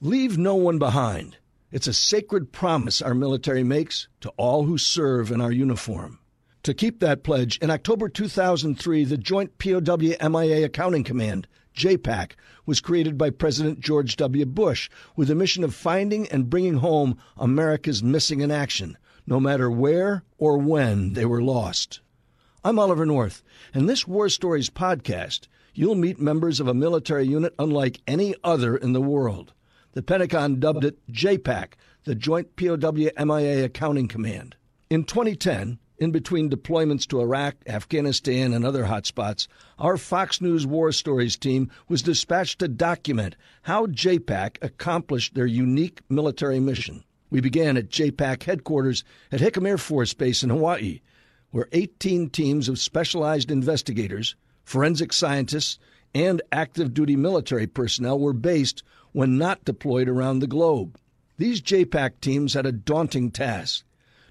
Leave no one behind. It's a sacred promise our military makes to all who serve in our uniform. To keep that pledge, in October 2003, the Joint POW MIA Accounting Command, JPAC, was created by President George W. Bush with the mission of finding and bringing home America's missing in action, no matter where or when they were lost. I'm Oliver North, and this War Stories podcast, you'll meet members of a military unit unlike any other in the world. The Pentagon dubbed it JPAC, the Joint POW MIA Accounting Command. In 2010, in between deployments to Iraq, Afghanistan, and other hotspots, our Fox News War Stories team was dispatched to document how JPAC accomplished their unique military mission. We began at JPAC headquarters at Hickam Air Force Base in Hawaii, where 18 teams of specialized investigators, forensic scientists, and active duty military personnel were based when not deployed around the globe. These JPAC teams had a daunting task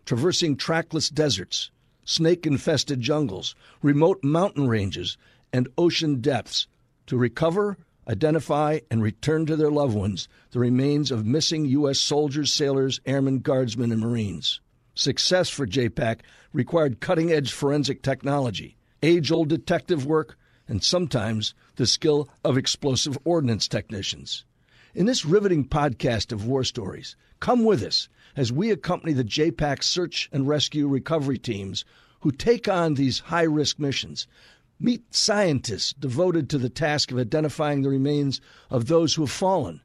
traversing trackless deserts, snake infested jungles, remote mountain ranges, and ocean depths to recover, identify, and return to their loved ones the remains of missing U.S. soldiers, sailors, airmen, guardsmen, and Marines. Success for JPAC required cutting edge forensic technology, age old detective work, and sometimes the skill of explosive ordnance technicians. In this riveting podcast of war stories, come with us as we accompany the JPAC search and rescue recovery teams who take on these high risk missions. Meet scientists devoted to the task of identifying the remains of those who have fallen,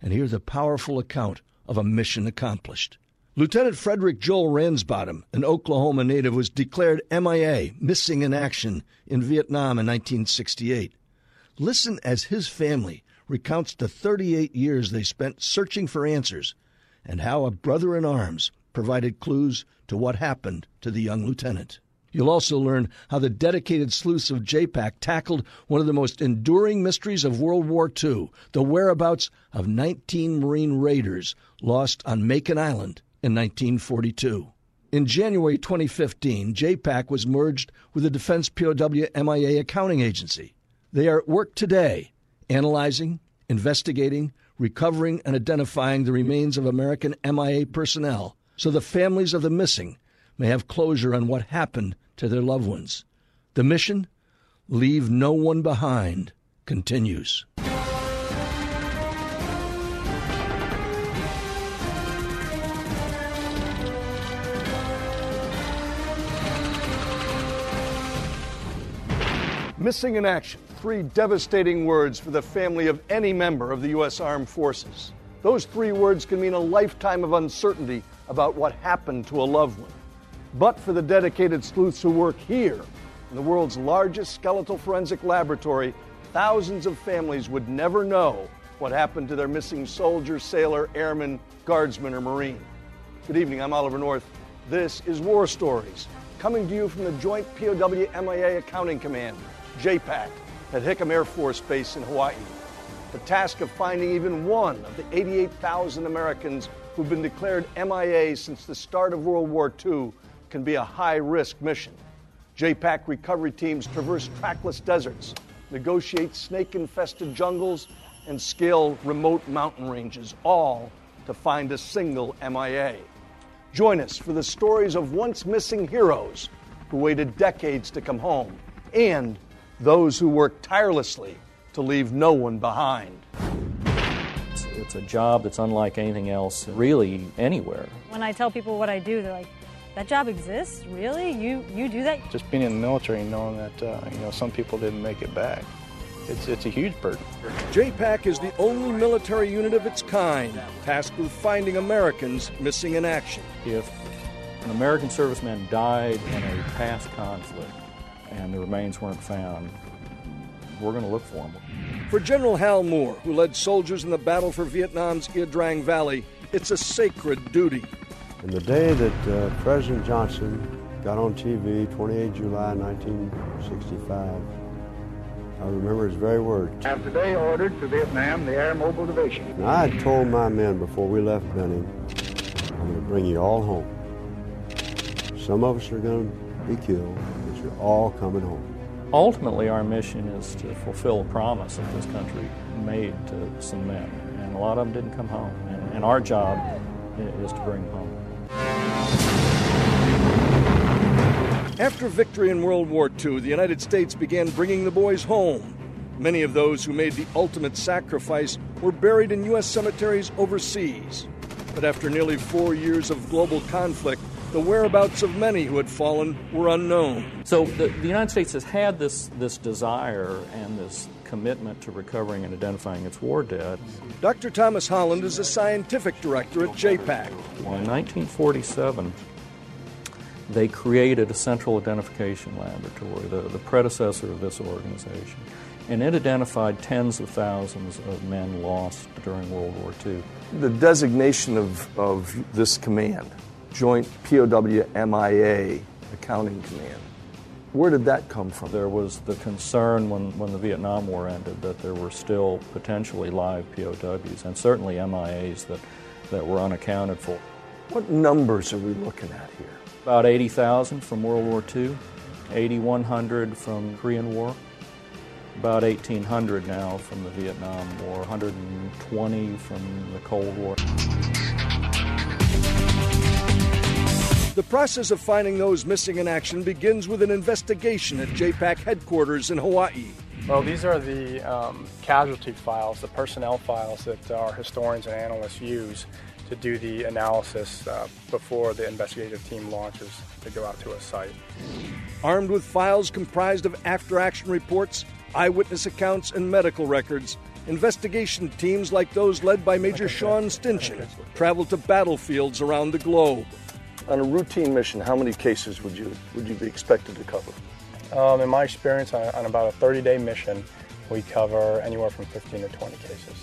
and hear the powerful account of a mission accomplished. Lieutenant Frederick Joel Ransbottom, an Oklahoma native, was declared MIA, missing in action, in Vietnam in 1968. Listen as his family recounts the 38 years they spent searching for answers and how a brother in arms provided clues to what happened to the young lieutenant. You'll also learn how the dedicated sleuths of JPAC tackled one of the most enduring mysteries of World War II the whereabouts of 19 Marine raiders lost on Makin Island in 1942. In January 2015, JPAC was merged with the Defense POW MIA Accounting Agency. They are at work today analyzing, investigating, recovering, and identifying the remains of American MIA personnel so the families of the missing may have closure on what happened to their loved ones. The mission, Leave No One Behind, continues. Missing in action three devastating words for the family of any member of the U.S. Armed Forces. Those three words can mean a lifetime of uncertainty about what happened to a loved one. But for the dedicated sleuths who work here, in the world's largest skeletal forensic laboratory, thousands of families would never know what happened to their missing soldier, sailor, airman, guardsman, or Marine. Good evening, I'm Oliver North. This is War Stories, coming to you from the Joint POW MIA Accounting Command, JPAC at Hickam Air Force Base in Hawaii. The task of finding even one of the 88,000 Americans who've been declared MIA since the start of World War II can be a high risk mission. JPAC recovery teams traverse trackless deserts, negotiate snake infested jungles, and scale remote mountain ranges, all to find a single MIA. Join us for the stories of once missing heroes who waited decades to come home and those who work tirelessly to leave no one behind. It's, it's, a job that's unlike anything else, really, anywhere. When I tell people what I do, they're like, that job exists? Really? You, you do that? Just being in the military and knowing that, uh, you know, some people didn't make it back. It's, it's a huge burden. JPAC is the only military unit of its kind tasked with finding Americans missing in action. If an American serviceman died in a past conflict, and the remains weren't found, we're going to look for them. For General Hal Moore, who led soldiers in the battle for Vietnam's Ia Drang Valley, it's a sacred duty. And the day that uh, President Johnson got on TV, 28 July 1965, I remember his very words. I have today ordered to Vietnam the Air Mobile Division. Now, I had told my men before we left Benning, I'm going to bring you all home. Some of us are going to be killed you're all coming home. Ultimately, our mission is to fulfill a promise that this country made to some men. And a lot of them didn't come home. And, and our job is to bring them home. After victory in World War II, the United States began bringing the boys home. Many of those who made the ultimate sacrifice were buried in U.S. cemeteries overseas. But after nearly four years of global conflict, the whereabouts of many who had fallen were unknown. So the, the, United States has had this, this desire and this commitment to recovering and identifying its war dead. Dr. Thomas Holland is a scientific director at JPAC. Well, in 1947, they created a central identification laboratory, the, the predecessor of this organization. And it identified tens of thousands of men lost during World War II. The designation of, of this command, Joint POW MIA Accounting Command, where did that come from? There was the concern when, when the Vietnam War ended that there were still potentially live POWs and certainly MIAs that, that were unaccounted for. What numbers are we looking at here? About 80,000 from World War II, 8,100 from Korean War, about 1,800 now from the Vietnam War, 120 from the Cold War. The process of finding those missing in action begins with an investigation at JPAC headquarters in Hawaii. Well, these are the um, casualty files, the personnel files that our historians and analysts use to do the analysis uh, before the investigative team launches to go out to a site. Armed with files comprised of after action reports, eyewitness accounts, and medical records, investigation teams like those led by Major Sean Stinchen travel to battlefields around the globe. On a routine mission, how many cases would you would you be expected to cover? Um, in my experience, on, on about a 30-day mission, we cover anywhere from 15 to 20 cases.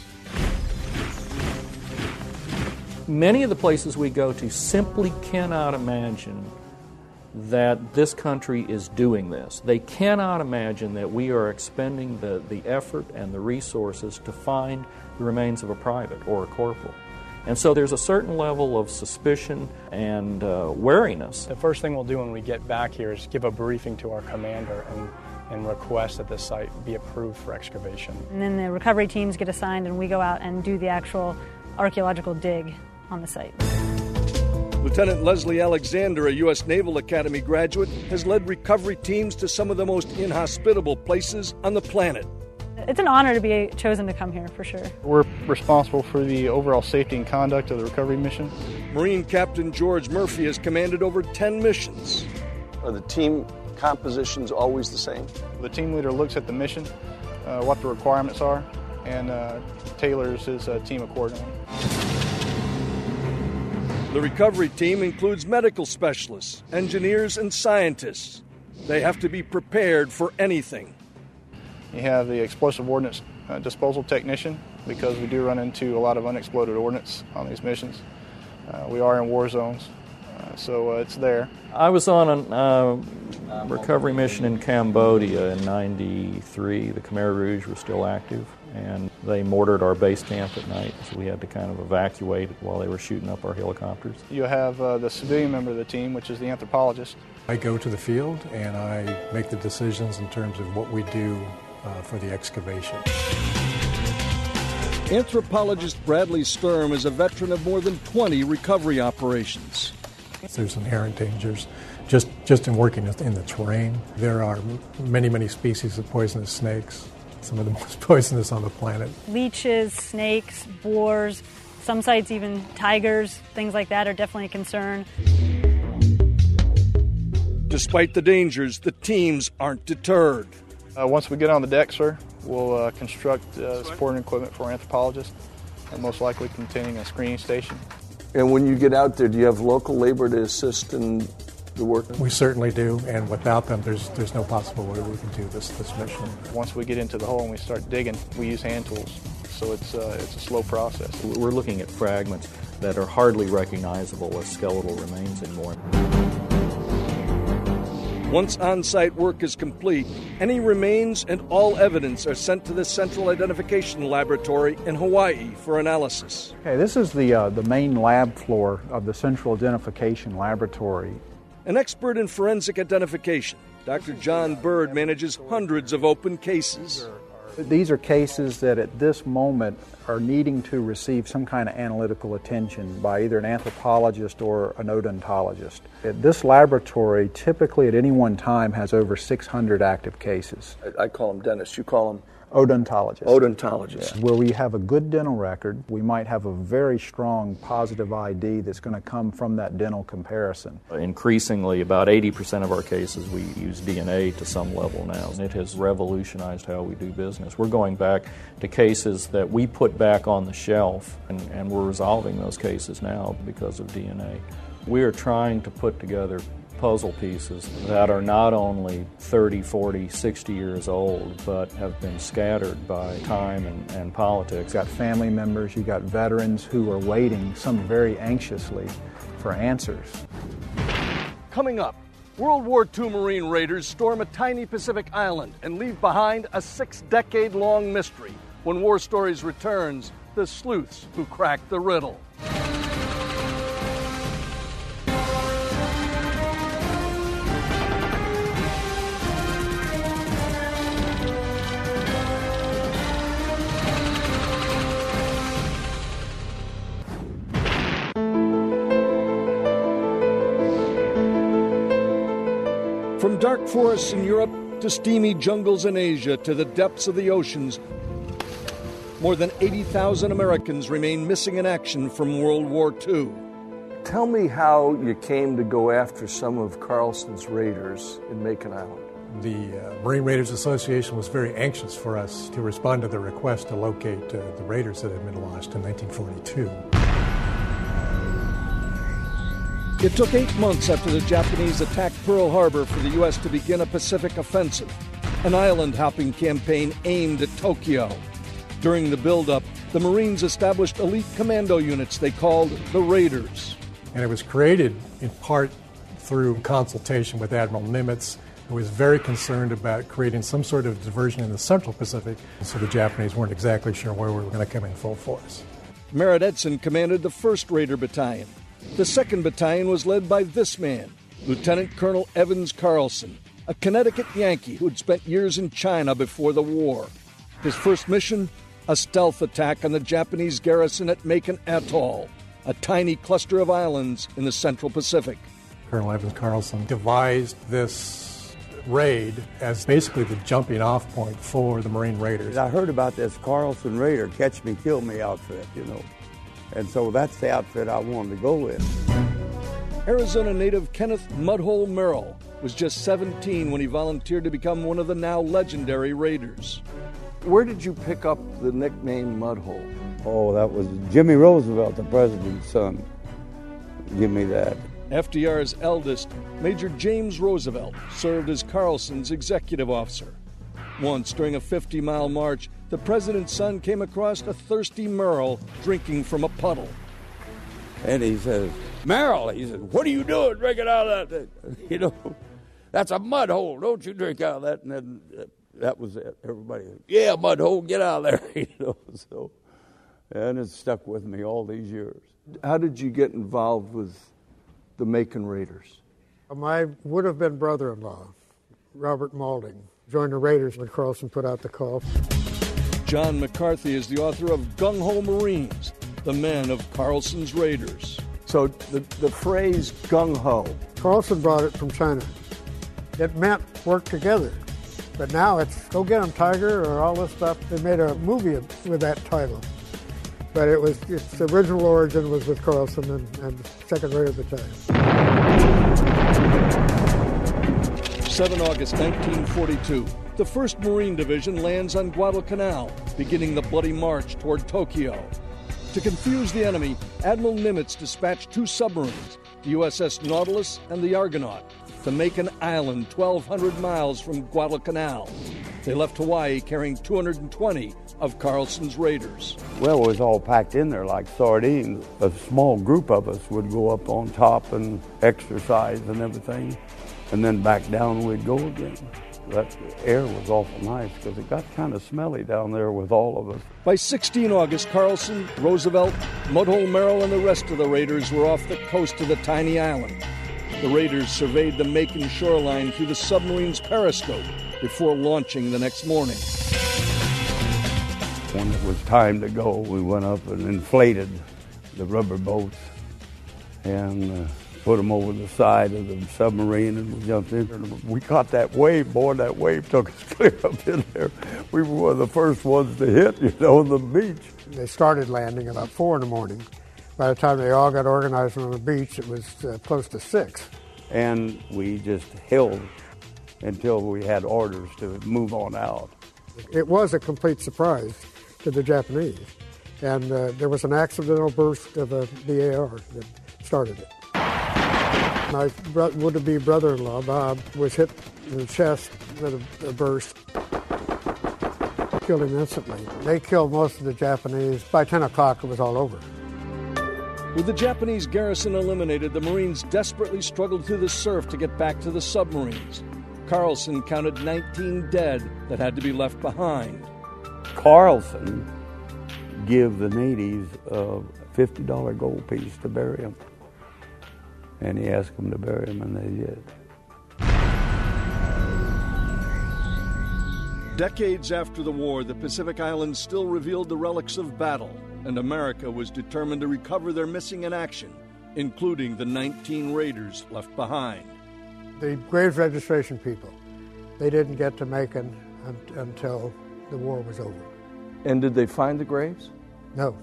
Many of the places we go to simply cannot imagine that this country is doing this. They cannot imagine that we are expending the, the effort and the resources to find the remains of a private or a corporal. And so there's a certain level of suspicion and uh, wariness. The first thing we'll do when we get back here is give a briefing to our commander and, and request that the site be approved for excavation. And then the recovery teams get assigned, and we go out and do the actual archaeological dig on the site. Lieutenant Leslie Alexander, a U.S. Naval Academy graduate, has led recovery teams to some of the most inhospitable places on the planet. It's an honor to be chosen to come here for sure. We're responsible for the overall safety and conduct of the recovery mission. Marine Captain George Murphy has commanded over 10 missions. Are the team compositions always the same? The team leader looks at the mission, uh, what the requirements are, and uh, tailors his uh, team accordingly. The recovery team includes medical specialists, engineers, and scientists. They have to be prepared for anything. You have the explosive ordnance uh, disposal technician because we do run into a lot of unexploded ordnance on these missions. Uh, we are in war zones, uh, so uh, it's there. I was on a uh, recovery mission in Cambodia in 93. The Khmer Rouge was still active, and they mortared our base camp at night, so we had to kind of evacuate while they were shooting up our helicopters. You have uh, the civilian member of the team, which is the anthropologist. I go to the field and I make the decisions in terms of what we do uh, for the excavation. Anthropologist Bradley Sturm is a veteran of more than 20 recovery operations. There's inherent dangers just, just in working in the terrain. There are many, many species of poisonous snakes, some of the most poisonous on the planet. Leeches, snakes, boars, some sites even tigers, things like that are definitely a concern. Despite the dangers, the teams aren't deterred. Uh, once we get on the deck, sir, we'll uh, construct uh, supporting equipment for anthropologists, and most likely containing a screening station. And when you get out there, do you have local labor to assist in the work? We certainly do, and without them, there's there's no possible way we can do this this mission. Once we get into the hole and we start digging, we use hand tools, so it's uh, it's a slow process. We're looking at fragments that are hardly recognizable as skeletal remains anymore. Once on site work is complete, any remains and all evidence are sent to the Central Identification Laboratory in Hawaii for analysis. Okay, this is the, uh, the main lab floor of the Central Identification Laboratory. An expert in forensic identification, Dr. John Byrd manages hundreds of open cases. These are cases that at this moment are needing to receive some kind of analytical attention by either an anthropologist or an odontologist. This laboratory typically at any one time has over 600 active cases. I, call them dentists. You call them Odontologist. odontologists. Yeah. Where we have a good dental record, we might have a very strong positive ID that's going to come from that dental comparison. Increasingly, about 80% of our cases, we use DNA to some level now. And It has revolutionized how we do business. We're going back to cases that we put back on the shelf, and, and we're resolving those cases now because of DNA. We are trying to put together puzzle pieces that are not only 30, 40, 60 years old, but have been scattered by time and, and politics. You got family members, you got veterans who are waiting, some very anxiously, for answers. Coming up, World War II Marine raiders storm a tiny Pacific island and leave behind a six decade long mystery. When War Stories returns, the sleuths who cracked the riddle. Forests in Europe to steamy jungles in Asia to the depths of the oceans, more than 80,000 Americans remain missing in action from World War II. Tell me how you came to go after some of Carlson's raiders in Makin Island. The uh, Marine Raiders Association was very anxious for us to respond to the request to locate uh, the raiders that had been lost in 1942. It took eight months after the Japanese attacked Pearl Harbor for the U.S. to begin a Pacific offensive, an island hopping campaign aimed at Tokyo. During the buildup, the Marines established elite commando units they called the Raiders. And it was created in part through consultation with Admiral Nimitz, who was very concerned about creating some sort of diversion in the Central Pacific, so the Japanese weren't exactly sure where we were going to come in full force. Merritt Edson commanded the 1st Raider Battalion. The 2nd Battalion was led by this man, Lieutenant Colonel Evans Carlson, a Connecticut Yankee who had spent years in China before the war. His first mission? A stealth attack on the Japanese garrison at Makin Atoll, a tiny cluster of islands in the Central Pacific. Colonel Evans Carlson devised this raid as basically the jumping off point for the Marine Raiders. I heard about this Carlson Raider Catch Me, Kill Me outfit, you know. And so that's the outfit I wanted to go with. Arizona native Kenneth Mudhole Merrill was just 17 when he volunteered to become one of the now legendary Raiders. Where did you pick up the nickname Mudhole? Oh, that was Jimmy Roosevelt, the president's son. Give me that. FDR's eldest, Major James Roosevelt, served as Carlson's executive officer. Once during a 50 mile march, the president's son came across a thirsty Merrill drinking from a puddle. And he says, Merrill, he said, what are you doing drinking out of that? Thing? You know, that's a mud hole. Don't you drink out of that. And then uh, that was it. Everybody, yeah, mud hole, get out of there. you know, so, and it stuck with me all these years. How did you get involved with the Makin Raiders? My would have been brother in law, Robert Maulding, joined the Raiders when Carlson put out the call. John McCarthy is the author of Gung Ho Marines, the men of Carlson's Raiders. So the, the phrase gung ho. Carlson brought it from China. It meant work together. But now it's go get 'em, Tiger, or all this stuff. They made a movie with that title. But it was its original origin was with Carlson and, and Second Raider Battalion. 7 August 1942, the 1st Marine Division lands on Guadalcanal, beginning the bloody march toward Tokyo. To confuse the enemy, Admiral Nimitz dispatched two submarines, the USS Nautilus and the Argonaut, to Makin Island, 1,200 miles from Guadalcanal. They left Hawaii carrying 220 of Carlson's raiders. Well, it was all packed in there like sardines. A small group of us would go up on top and exercise and everything, and then back down we'd go again. That air was awful nice because it got kind of smelly down there with all of us. By 16 August, Carlson, Roosevelt, Mudhole Merrill, and the rest of the raiders were off the coast of the tiny island. The raiders surveyed the Makin shoreline through the submarine's periscope before launching the next morning. When it was time to go, we went up and inflated the rubber boats and uh, put them over the side of the submarine and we jumped in. We caught that wave, boy, that wave took us clear up in there. We were one of the first ones to hit, you know, on the beach. They started landing about four in the morning. By the time they all got organized on the beach, it was uh, close to six. And we just held until we had orders to move on out. It was a complete surprise to the Japanese. And uh, there was an accidental burst of a BAR that started it. My bro- would-be brother-in-law, Bob, was hit in the chest with a, a burst. Killed him instantly. They killed most of the Japanese. By 10 o'clock, it was all over. With the Japanese garrison eliminated, the Marines desperately struggled through the surf to get back to the submarines. Carlson counted 19 dead that had to be left behind. Carlson give the natives a $50 gold piece to bury them. And he asked them to bury him, and they did. Decades after the war, the Pacific Islands still revealed the relics of battle, and America was determined to recover their missing in action, including the 19 raiders left behind. The graves registration people, they didn't get to Makin un- until the war was over. And did they find the graves? No.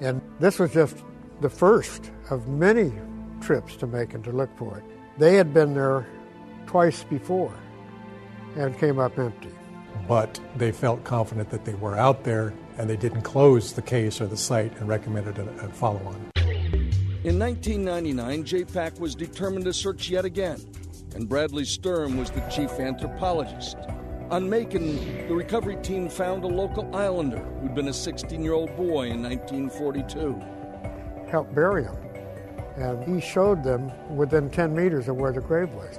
And this was just the first of many trips to Makin to look for it. They had been there twice before and came up empty. But they felt confident that they were out there and they didn't close the case or the site and recommended a, a follow on. In 1999, JPAC was determined to search yet again, and Bradley Sturm was the chief anthropologist. On Makin, the recovery team found a local islander who'd been a 16 year old boy in 1942. Helped bury him. And he showed them within 10 meters of where the grave was.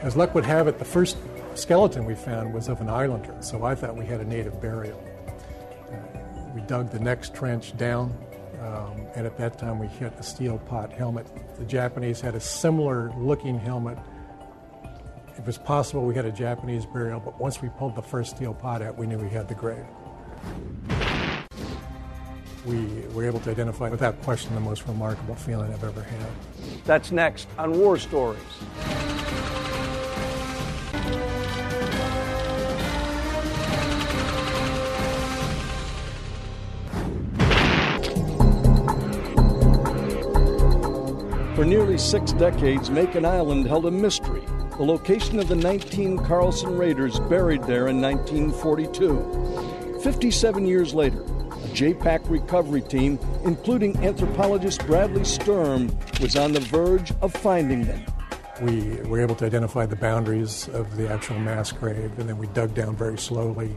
As luck would have it, the first skeleton we found was of an islander, so I thought we had a native burial. Uh, we dug the next trench down, um, and at that time we hit a steel pot helmet. The Japanese had a similar looking helmet. It was possible we had a Japanese burial, but once we pulled the first steel pot out, we knew we had the grave. We were able to identify without question the most remarkable feeling I've ever had. That's next on War Stories. For nearly six decades, Makin Island held a mystery the location of the 19 Carlson Raiders buried there in 1942. 57 years later, a JPAC recovery team, including anthropologist Bradley Sturm, was on the verge of finding them. We were able to identify the boundaries of the actual mass grave, and then we dug down very slowly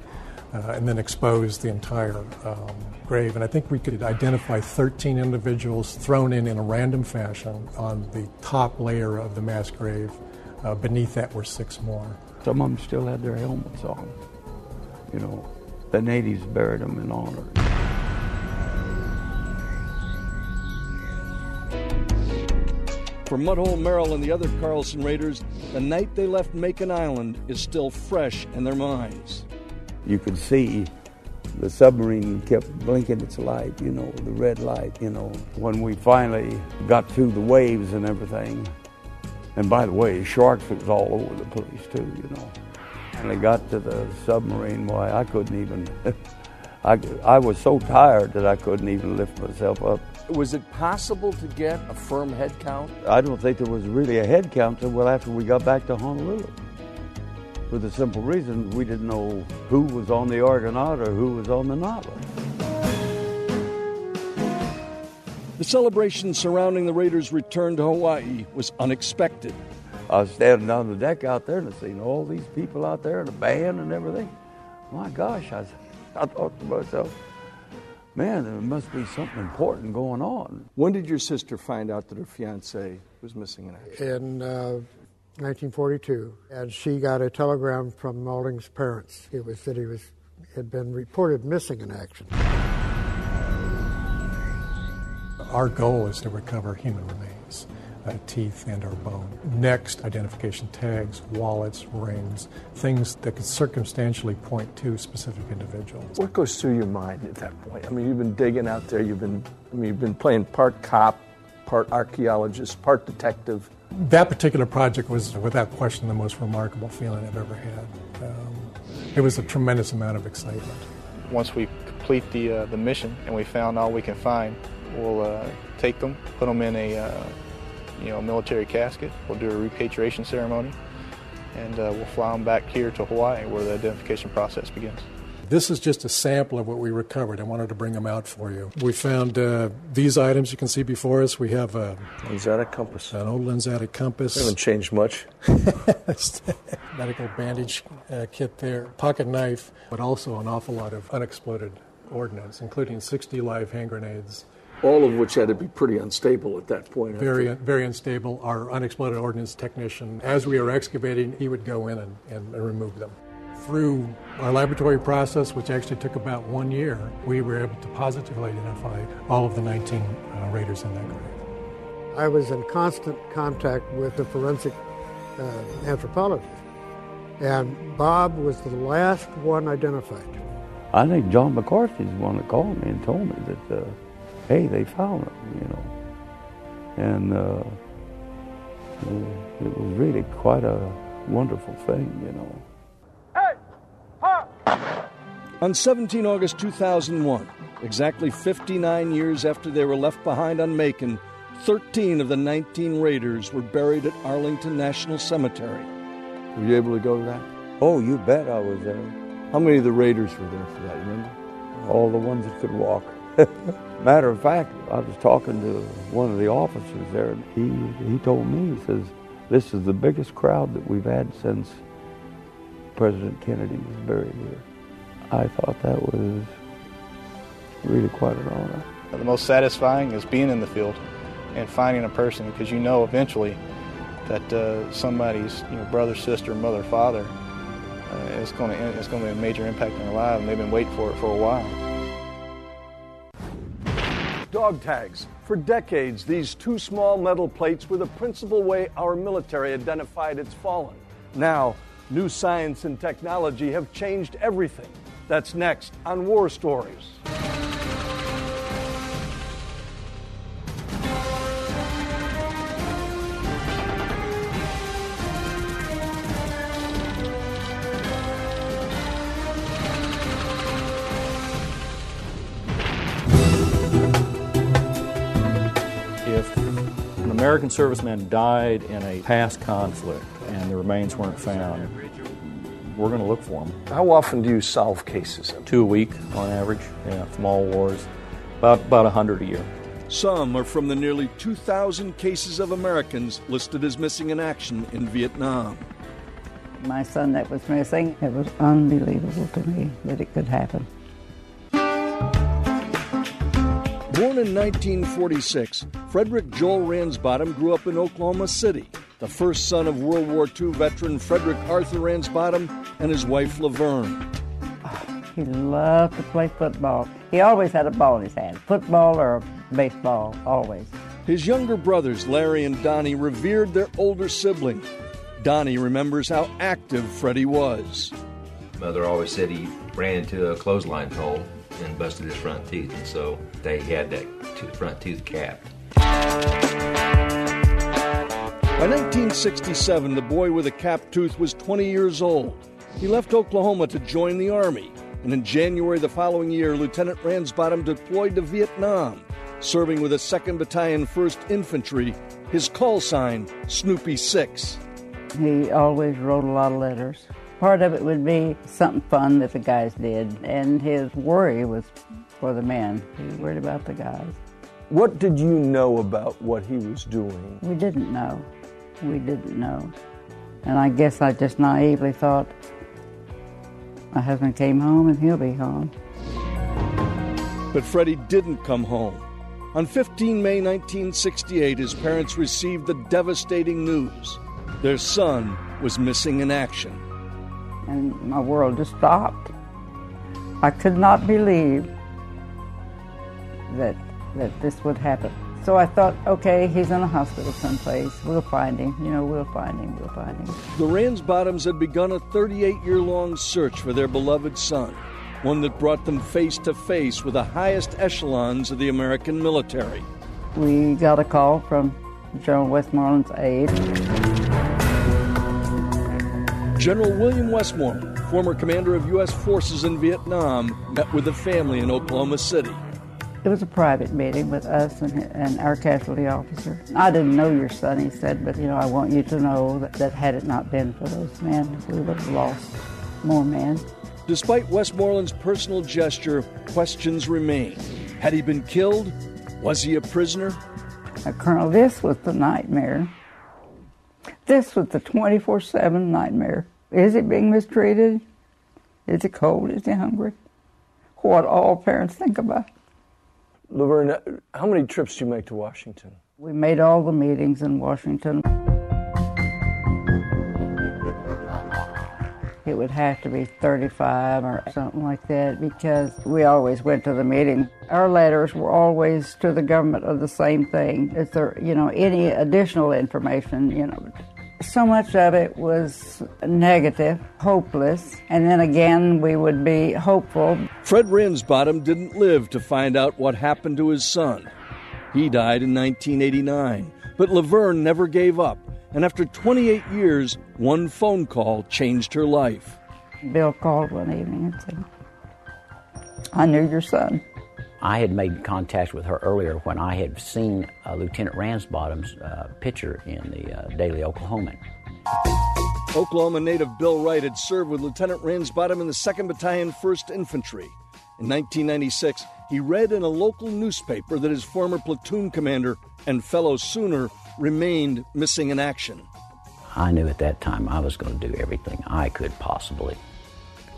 uh, and then exposed the entire um, grave. And I think we could identify 13 individuals thrown in in a random fashion on the top layer of the mass grave. Uh, beneath that were six more. Some of them still had their helmets on. You know, the natives buried them in honor. For Mudhole Merrill and the other Carlson Raiders, the night they left Makin Island is still fresh in their minds. You could see the submarine kept blinking its light, you know, the red light, you know. When we finally got through the waves and everything, and by the way, sharks was all over the place too, you know. And they got to the submarine, why I couldn't even, I, I was so tired that I couldn't even lift myself up. Was it possible to get a firm head count? I don't think there was really a head count until well after we got back to Honolulu. For the simple reason we didn't know who was on the Argonaut or who was on the Nautilus. The celebration surrounding the Raiders' return to Hawaii was unexpected. I was standing on the deck out there and I seen all these people out there and a band and everything. My gosh, I, I thought to myself, man, there must be something important going on. When did your sister find out that her fiance was missing in action? In uh, 1942, and she got a telegram from Maulding's parents. It was that he was had been reported missing in action. Our goal is to recover human remains. Uh, teeth and our bone. Next, identification tags, wallets, rings, things that could circumstantially point to specific individuals. What goes through your mind at that point? I mean, you've been digging out there. You've been, I mean, you've been playing part cop, part archaeologist, part detective. That particular project was, without question, the most remarkable feeling I've ever had. Um, it was a tremendous amount of excitement. Once we complete the uh, the mission and we found all we can find, we'll uh, take them, put them in a uh, you know military casket. We'll do a repatriation ceremony, and uh, we'll fly them back here to Hawaii, where the identification process begins. This is just a sample of what we recovered. I wanted to bring them out for you. We found uh, these items you can see before us. We have a lensatic compass, an old lensatic compass. They haven't changed much. Medical bandage uh, kit there, pocket knife, but also an awful lot of unexploded ordnance, including 60 live hand grenades. All of which had to be pretty unstable at that point. Very, very unstable. Our unexploded ordnance technician, as we were excavating, he would go in and, and, and remove them through our laboratory process, which actually took about one year, we were able to positively identify all of the 19 uh, raiders in that grave. I was in constant contact with the forensic uh, anthropologist, and Bob was the last one identified. I think John McCarthy's the one that called me and told me that, uh, hey, they found him, you know. And uh, it was really quite a wonderful thing, you know. On 17 August 2001, exactly 59 years after they were left behind on Makin, 13 of the 19 raiders were buried at Arlington National Cemetery. Were you able to go to that? Oh, you bet I was there. How many of the raiders were there for that, remember? All the ones that could walk. Matter of fact, I was talking to one of the officers there, and he, he told me, he says, this is the biggest crowd that we've had since President Kennedy was buried here. I thought that was really quite an honor. The most satisfying is being in the field and finding a person because you know eventually that uh, somebody's you know, brother, sister, mother, father uh, is going to be a major impact in their life, and they've been waiting for it for a while. Dog tags. For decades, these two small metal plates were the principal way our military identified its fallen. Now, new science and technology have changed everything. That's next on War Stories. American servicemen died in a past conflict and the remains weren't found, we're going to look for them. How often do you solve cases? Two a week on average, yeah, from all wars. About, about 100 a year. Some are from the nearly 2,000 cases of Americans listed as missing in action in Vietnam. My son that was missing, it was unbelievable to me that it could happen. Born in 1946, Frederick Joel Ransbottom grew up in Oklahoma City, the first son of World War II veteran Frederick Arthur Ransbottom and his wife Laverne. He loved to play football. He always had a ball in his hand, football or baseball, always. His younger brothers, Larry and Donnie, revered their older sibling. Donnie remembers how active Freddie was. Mother always said he ran into a clothesline pole and busted his front teeth, and so they had that front tooth capped. By 1967, the boy with a capped tooth was 20 years old. He left Oklahoma to join the Army, and in January the following year, Lieutenant Ransbottom deployed to Vietnam, serving with the 2nd Battalion, 1st Infantry, his call sign, Snoopy 6. He always wrote a lot of letters. Part of it would be something fun that the guys did, and his worry was for the men. He was worried about the guys. What did you know about what he was doing? We didn't know. We didn't know. And I guess I just naively thought, my husband came home and he'll be home. But Freddie didn't come home. On 15 May 1968, his parents received the devastating news their son was missing in action. And my world just stopped. I could not believe that, that this would happen So I thought, okay, he's in a hospital someplace. We'll find him. You know, we'll find him. We'll find him. The Ransbottoms had begun a 38 year long search for their beloved son, one that brought them face to face with the highest echelons of the American military. We got a call from General Westmoreland's aide. General William Westmoreland, former commander of U.S. forces in Vietnam, met with the family in Oklahoma City. It was a private meeting with us and, and our casualty officer. I didn't know your son, he said, but you know, I want you to know that, that had it not been for those men, we would have lost more men. Despite Westmoreland's personal gesture, questions remain. Had he been killed? Was he a prisoner? Now, Colonel, this was the nightmare. This was the 24 7 nightmare. Is he being mistreated? Is he cold? Is he hungry? What all parents think about. Laverne, how many trips do you make to Washington? We made all the meetings in Washington. It would have to be 35 or something like that because we always went to the meeting. Our letters were always to the government of the same thing. Is there, you know, any additional information, you know, so much of it was negative, hopeless, and then again we would be hopeful. Fred Ransbottom didn't live to find out what happened to his son. He died in 1989, but Laverne never gave up, and after 28 years, one phone call changed her life. Bill called one evening and said, I knew your son. I had made contact with her earlier when I had seen uh, Lieutenant Ransbottom's uh, picture in the uh, Daily Oklahoman. Oklahoma native Bill Wright had served with Lieutenant Ransbottom in the 2nd Battalion, 1st Infantry. In 1996, he read in a local newspaper that his former platoon commander and fellow Sooner remained missing in action. I knew at that time I was going to do everything I could possibly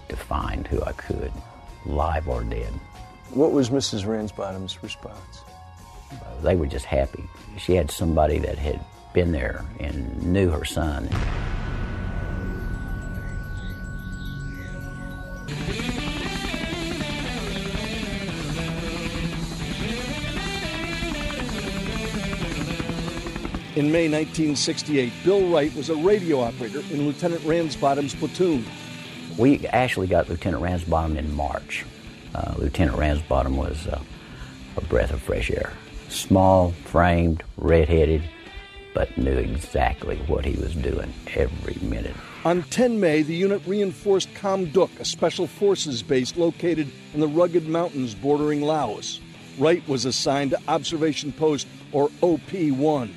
to find who I could, live or dead. What was Mrs. Ransbottom's response? They were just happy. She had somebody that had been there and knew her son. In May 1968, Bill Wright was a radio operator in Lieutenant Ransbottom's platoon. We actually got Lieutenant Ransbottom in March. Uh, Lieutenant Ransbottom was uh, a breath of fresh air. Small, framed, red-headed, but knew exactly what he was doing every minute. On 10 May, the unit reinforced Kham Duc, a special forces base located in the rugged mountains bordering Laos. Wright was assigned to Observation Post, or OP 1.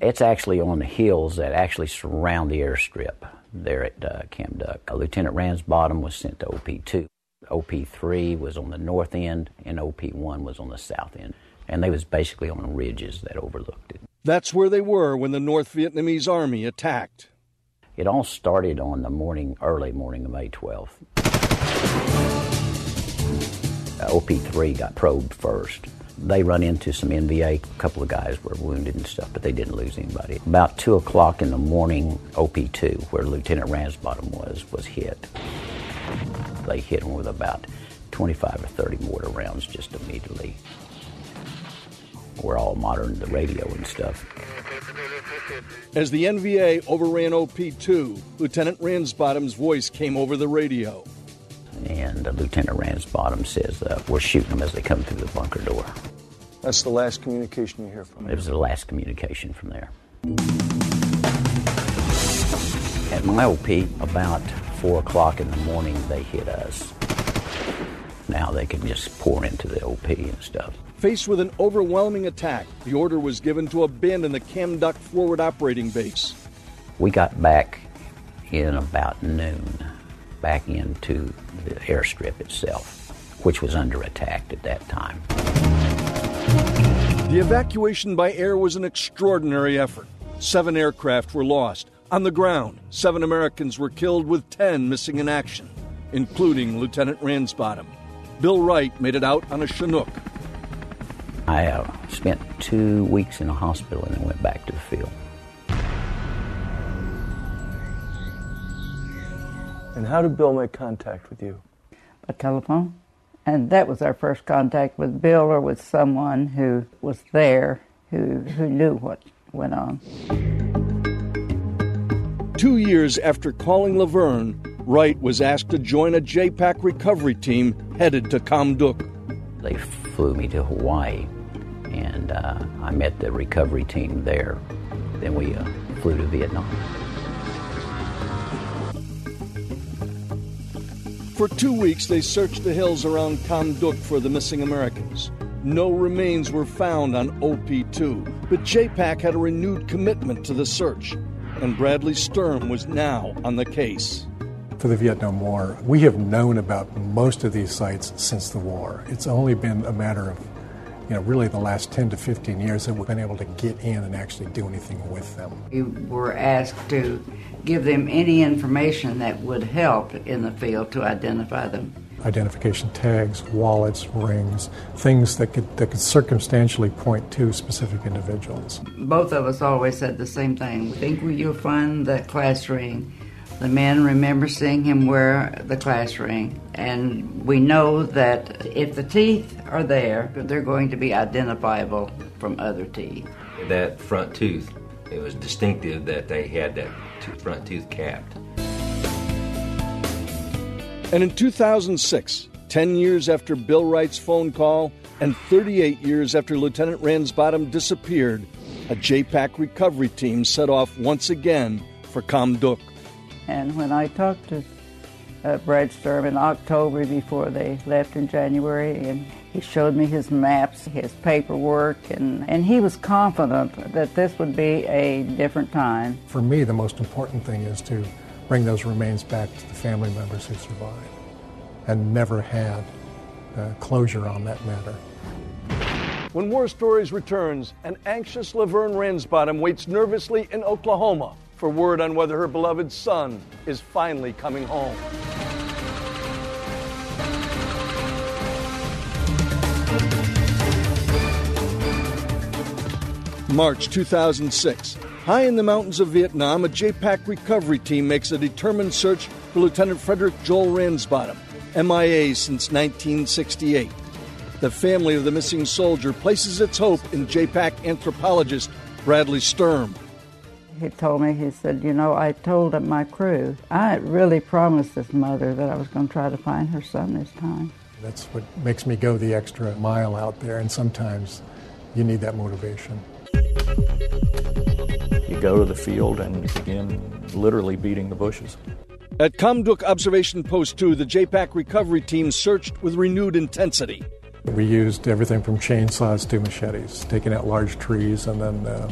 It's actually on the hills that actually surround the airstrip there at uh, Duc. Uh, Lieutenant Ransbottom was sent to OP2. OP3 was on the north end, and OP1 was on the south end. And they was basically on ridges that overlooked it. That's where they were when the North Vietnamese army attacked. It all started on the morning, early morning of May 12th. Uh, OP3 got probed first. They run into some NVA. A couple of guys were wounded and stuff, but they didn't lose anybody. About 2 o'clock in the morning, OP2, where Lieutenant Ransbottom was, was hit. They hit him with about 25 or 30 mortar rounds just immediately. We're all modern, the radio and stuff. As the NVA overran OP2, Lieutenant Ransbottom's voice came over the radio. And uh, Lieutenant Ransbottom says, uh, We're shooting them as they come through the bunker door. That's the last communication you hear from It was the last communication from there. At my OP, about 4 o'clock in the morning, they hit us. Now they can just pour into the OP and stuff. Faced with an overwhelming attack, the order was given to abandon the Kham Duc forward operating base. We got back in about noon, back into the airstrip itself, which was under attack at that time. The evacuation by air was an extraordinary effort. Seven aircraft were lost. On the ground, seven Americans were killed with ten missing in action, including Lieutenant Ransbottom. Bill Wright made it out on a Chinook. I uh, spent two weeks in a hospital and then went back to the field. And how did Bill make contact with you? By telephone. And that was our first contact with Bill or with someone who was there who, who knew what went on. Two years after calling Laverne, Wright was asked to join a JPAC recovery team headed to Kham Duc. They flew me to Hawaii, and uh, I met the recovery team there. Then we uh, flew to Vietnam. For two weeks, they searched the hills around Kham Duc for the missing Americans. No remains were found on OP2, but JPAC had a renewed commitment to the search, and Bradley Sturm was now on the case. For the Vietnam War, we have known about most of these sites since the war. It's only been a matter of, you know, really the last 10 to 15 years that we've been able to get in and actually do anything with them. We were asked to give them any information that would help in the field to identify them. Identification tags, wallets, rings, things that could, that could circumstantially point to specific individuals. Both of us always said the same thing. We think you'll find the class ring. The men remember seeing him wear the class ring, and we know that if the teeth are there, they're going to be identifiable from other teeth. That front tooth, it was distinctive that they had that front tooth capped. And in 2006, 10 years after Bill Wright's phone call and 38 years after Lieutenant Ransbottom disappeared, a JPAC recovery team set off once again for Kham Duc. And when I talked to uh, Brad Sturm in October before they left in January, and he showed me his maps, his paperwork, and, and he was confident that this would be a different time. For me, the most important thing is to bring those remains back to the family members who survived and never had uh, closure on that matter. When War Stories returns, an anxious Laverne Ransbottom waits nervously in Oklahoma for word on whether her beloved son is finally coming home. March 2006. High in the mountains of Vietnam, a JPAC recovery team makes a determined search for Lieutenant Frederick Joel Ransbottom, MIA since 1968. The family of the missing soldier places its hope in JPAC anthropologist Bradley Sturm. He told me, he said, You know, I told my crew, I really promised this mother that I was going to try to find her son this time. That's what makes me go the extra mile out there, and sometimes you need that motivation. You go to the field and you begin literally beating the bushes. At Kham Duc Observation Post 2, the JPAC recovery team searched with renewed intensity. We used everything from chainsaws to machetes, taking out large trees, and then uh,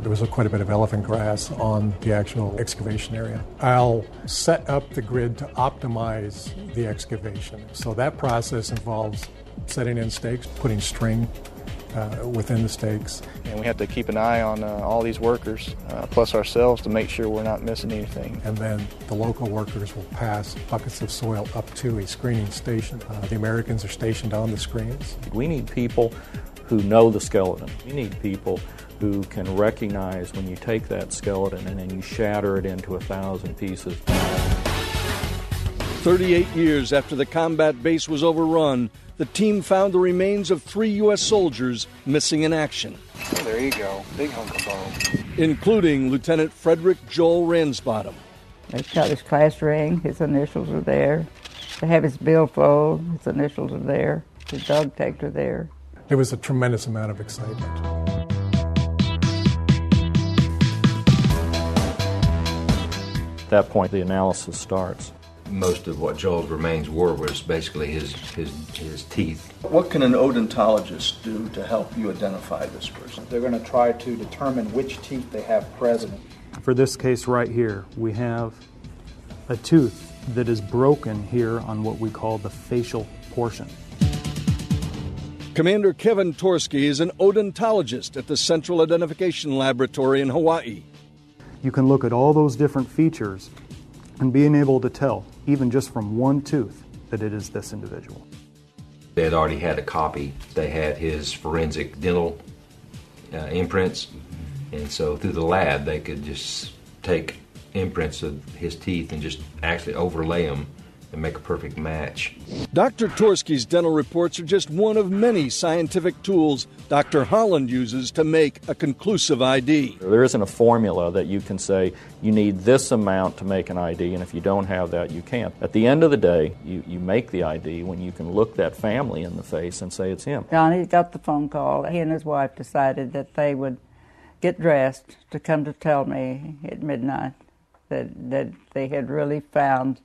there was a, quite a bit of elephant grass on the actual excavation area. I'll set up the grid to optimize the excavation. So that process involves setting in stakes, putting string uh, within the stakes. And we have to keep an eye on uh, all these workers, uh, plus ourselves, to make sure we're not missing anything. And then the local workers will pass buckets of soil up to a screening station. Uh, the Americans are stationed on the screens. We need people who know the skeleton. We need people who can recognize when you take that skeleton and then you shatter it into a thousand pieces. 38 years after the combat base was overrun, the team found the remains of three U.S. soldiers missing in action. Oh, there you go. Big hunk of bone. Including Lieutenant Frederick Joel Ransbottom. They've got his class ring, his initials are there. They have his billfold, his initials are there. His dog tags are there. There was a tremendous amount of excitement. At that point, the analysis starts. Most of what Joel's remains were was basically his, his, his teeth. What can an odontologist do to help you identify this person? They're going to try to determine which teeth they have present. For this case right here, we have a tooth that is broken here on what we call the facial portion. Commander Kevin Torsky is an odontologist at the Central Identification Laboratory in Hawaii. You can look at all those different features and being able to tell, even just from one tooth, that it is this individual. They had already had a copy. They had his forensic dental uh, imprints, and so through the lab, they could just take imprints of his teeth and just actually overlay them and make a perfect match. Dr. Torsky's dental reports are just one of many scientific tools Dr. Holland uses to make a conclusive ID. There isn't a formula that you can say you need this amount to make an ID, and if you don't have that, you can't. At the end of the day, you, you make the ID when you can look that family in the face and say it's him. Donnie got the phone call. He and his wife decided that they would get dressed to come to tell me at midnight that, that they had really found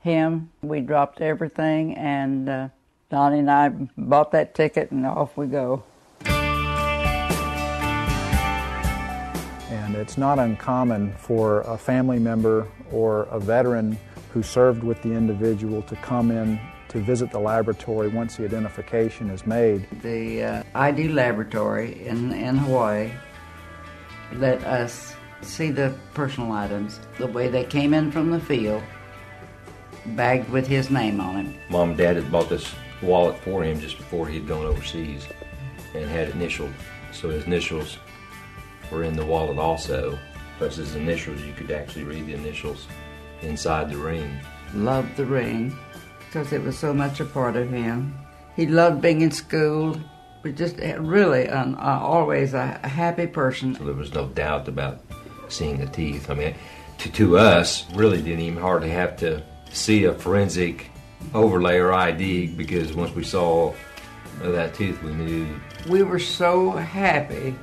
him. We dropped everything, and uh, Donnie and I bought that ticket, and off we go. And it's not uncommon for a family member or a veteran who served with the individual to come in to visit the laboratory once the identification is made. The uh, ID laboratory in, in Hawaii let us see the personal items the way they came in from the field, bagged with his name on it. Mom and Dad had bought this wallet for him just before he'd gone overseas and had initialed. So his initials were in the wallet also. Plus his initials, you could actually read the initials inside the ring. Loved the ring because it was so much a part of him. He loved being in school. Was just really an, uh, always a, a happy person. So there was no doubt about seeing the teeth. I mean, to, to us, really didn't even hardly have to see a forensic overlay or ID because once we saw that tooth, we knew. We were so happy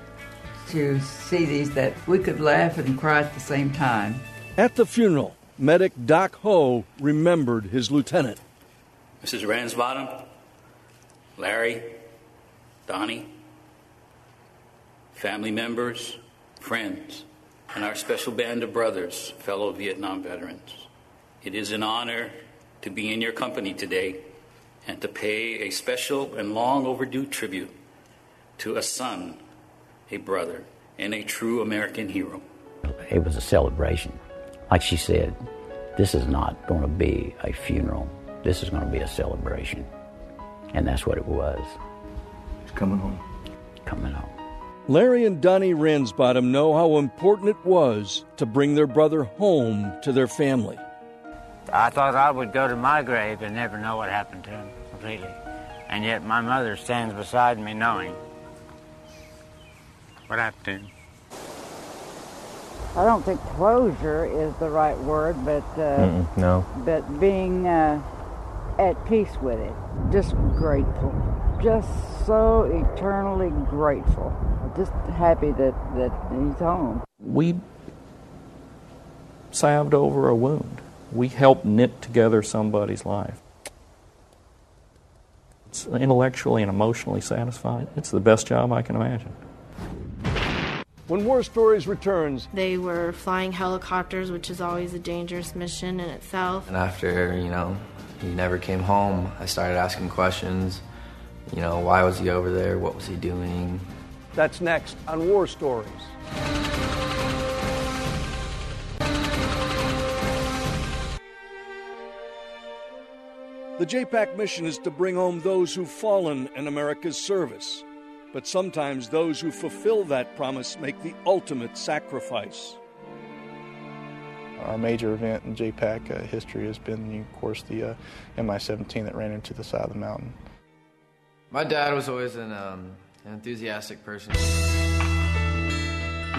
to see these that we could laugh and cry at the same time. At the funeral, medic Doc Ho remembered his lieutenant. Mrs. Ransbottom, Larry, Donnie, family members, friends, and our special band of brothers, fellow Vietnam veterans. It is an honor to be in your company today and to pay a special and long overdue tribute to a son, a brother, and a true American hero. It was a celebration. Like she said, this is not going to be a funeral. This is going to be a celebration. And that's what it was. He's coming home. Coming home. Larry and Donnie Ransbottom know how important it was to bring their brother home to their family. I thought I would go to my grave and never know what happened to him completely. And yet my mother stands beside me knowing what happened to him. I don't think closure is the right word, but uh, no. but being uh, at peace with it, just grateful, just so eternally grateful, just happy that that he's home. We salved over a wound. We help knit together somebody's life. It's intellectually and emotionally satisfying. It's the best job I can imagine. When War Stories returns, They were flying helicopters, which is always a dangerous mission in itself. And after, you know, he never came home, I started asking questions. You know, why was he over there? What was he doing? that's next on War Stories. The JPAC mission is to bring home those who've fallen in America's service. But sometimes those who fulfill that promise make the ultimate sacrifice. Our major event in JPAC uh, history has been, of course, the uh, Mi-17 that ran into the side of the mountain. My dad was always an, um, an enthusiastic person.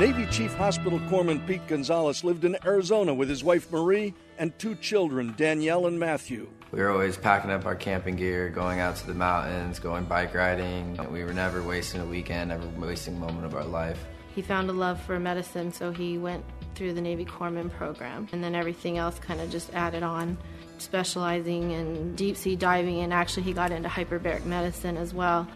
Navy Chief Hospital Corpsman Pete Gonzalez lived in Arizona with his wife Marie and two children, Danielle and Matthew. We were always packing up our camping gear, going out to the mountains, going bike riding. We were never wasting a weekend, never wasting a moment of our life. He found a love for medicine, so he went through the Navy Corpsman program. And then everything else kind of just added on, specializing in deep sea diving, and actually, he got into hyperbaric medicine as well.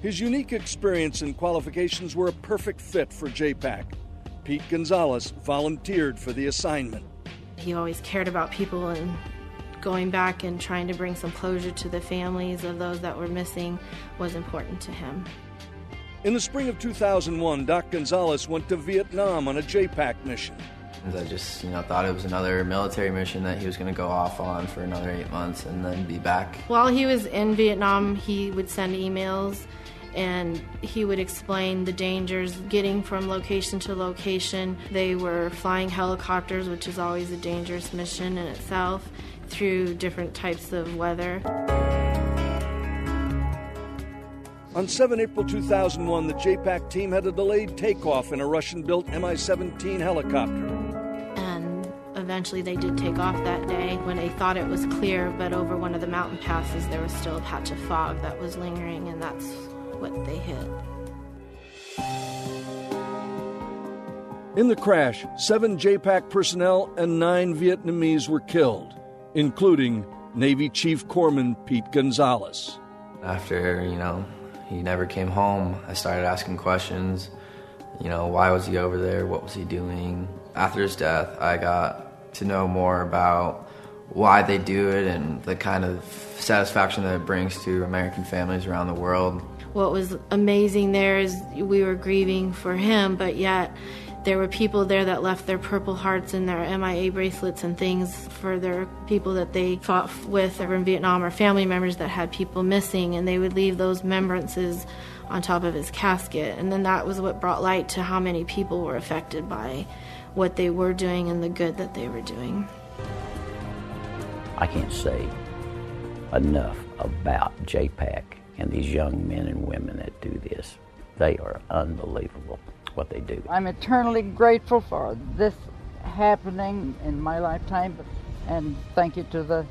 His unique experience and qualifications were a perfect fit for JPAC. Pete Gonzalez volunteered for the assignment. He always cared about people and going back and trying to bring some closure to the families of those that were missing was important to him. In the spring of 2001, Doc Gonzalez went to Vietnam on a JPAC mission. I just, you know, thought it was another military mission that he was going to go off on for another eight months and then be back. While he was in Vietnam, he would send emails and he would explain the dangers getting from location to location. They were flying helicopters, which is always a dangerous mission in itself, through different types of weather. On 7 April 2001, the JPAC team had a delayed takeoff in a Russian built Mi 17 helicopter. And eventually they did take off that day when they thought it was clear, but over one of the mountain passes there was still a patch of fog that was lingering, and that's what they hit. In the crash, seven JPAC personnel and nine Vietnamese were killed, including Navy Chief Corpsman Pete Gonzalez. After, you know, he never came home, I started asking questions. You know, why was he over there? What was he doing? After his death, I got to know more about why they do it and the kind of satisfaction that it brings to American families around the world. What was amazing there is we were grieving for him, but yet there were people there that left their Purple Hearts and their MIA bracelets and things for their people that they fought with over in Vietnam or family members that had people missing, and they would leave those remembrances on top of his casket. And then that was what brought light to how many people were affected by what they were doing and the good that they were doing. I can't say enough about JPAC and these young men and women that do this. They are unbelievable what they do. I'm eternally grateful for this happening in my lifetime, and thank you to the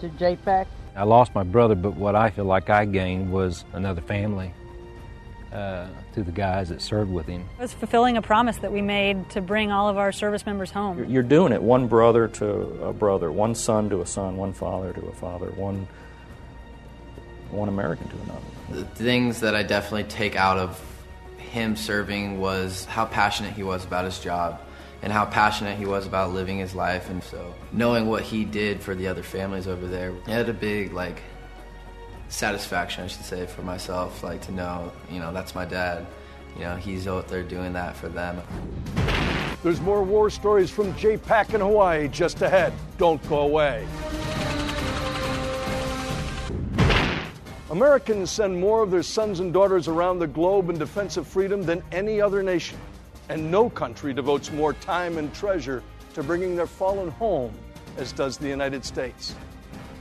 to JPAC. I lost my brother, but what I feel like I gained was another family uh, to the guys that served with him. It was fulfilling a promise that we made to bring all of our service members home. You're doing it one brother to a brother, one son to a son, one father to a father, one one American to another. The things that I definitely take out of him serving was how passionate he was about his job and how passionate he was about living his life and so knowing what he did for the other families over there it had a big like satisfaction i should say for myself like to know you know that's my dad you know he's out there doing that for them There's more war stories from JPAC in Hawaii just ahead. Don't go away. Americans send more of their sons and daughters around the globe in defense of freedom than any other nation. And no country devotes more time and treasure to bringing their fallen home as does the United States.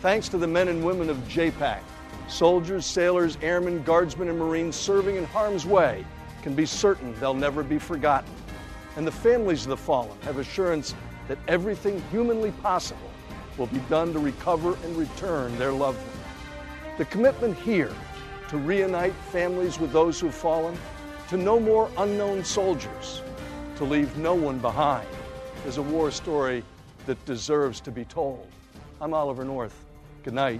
Thanks to the men and women of JPAC, soldiers, sailors, airmen, guardsmen, and Marines serving in harm's way can be certain they'll never be forgotten. And the families of the fallen have assurance that everything humanly possible will be done to recover and return their loved ones. The commitment here to reunite families with those who've fallen, to no more unknown soldiers, to leave no one behind, is a war story that deserves to be told. I'm Oliver North. Good night.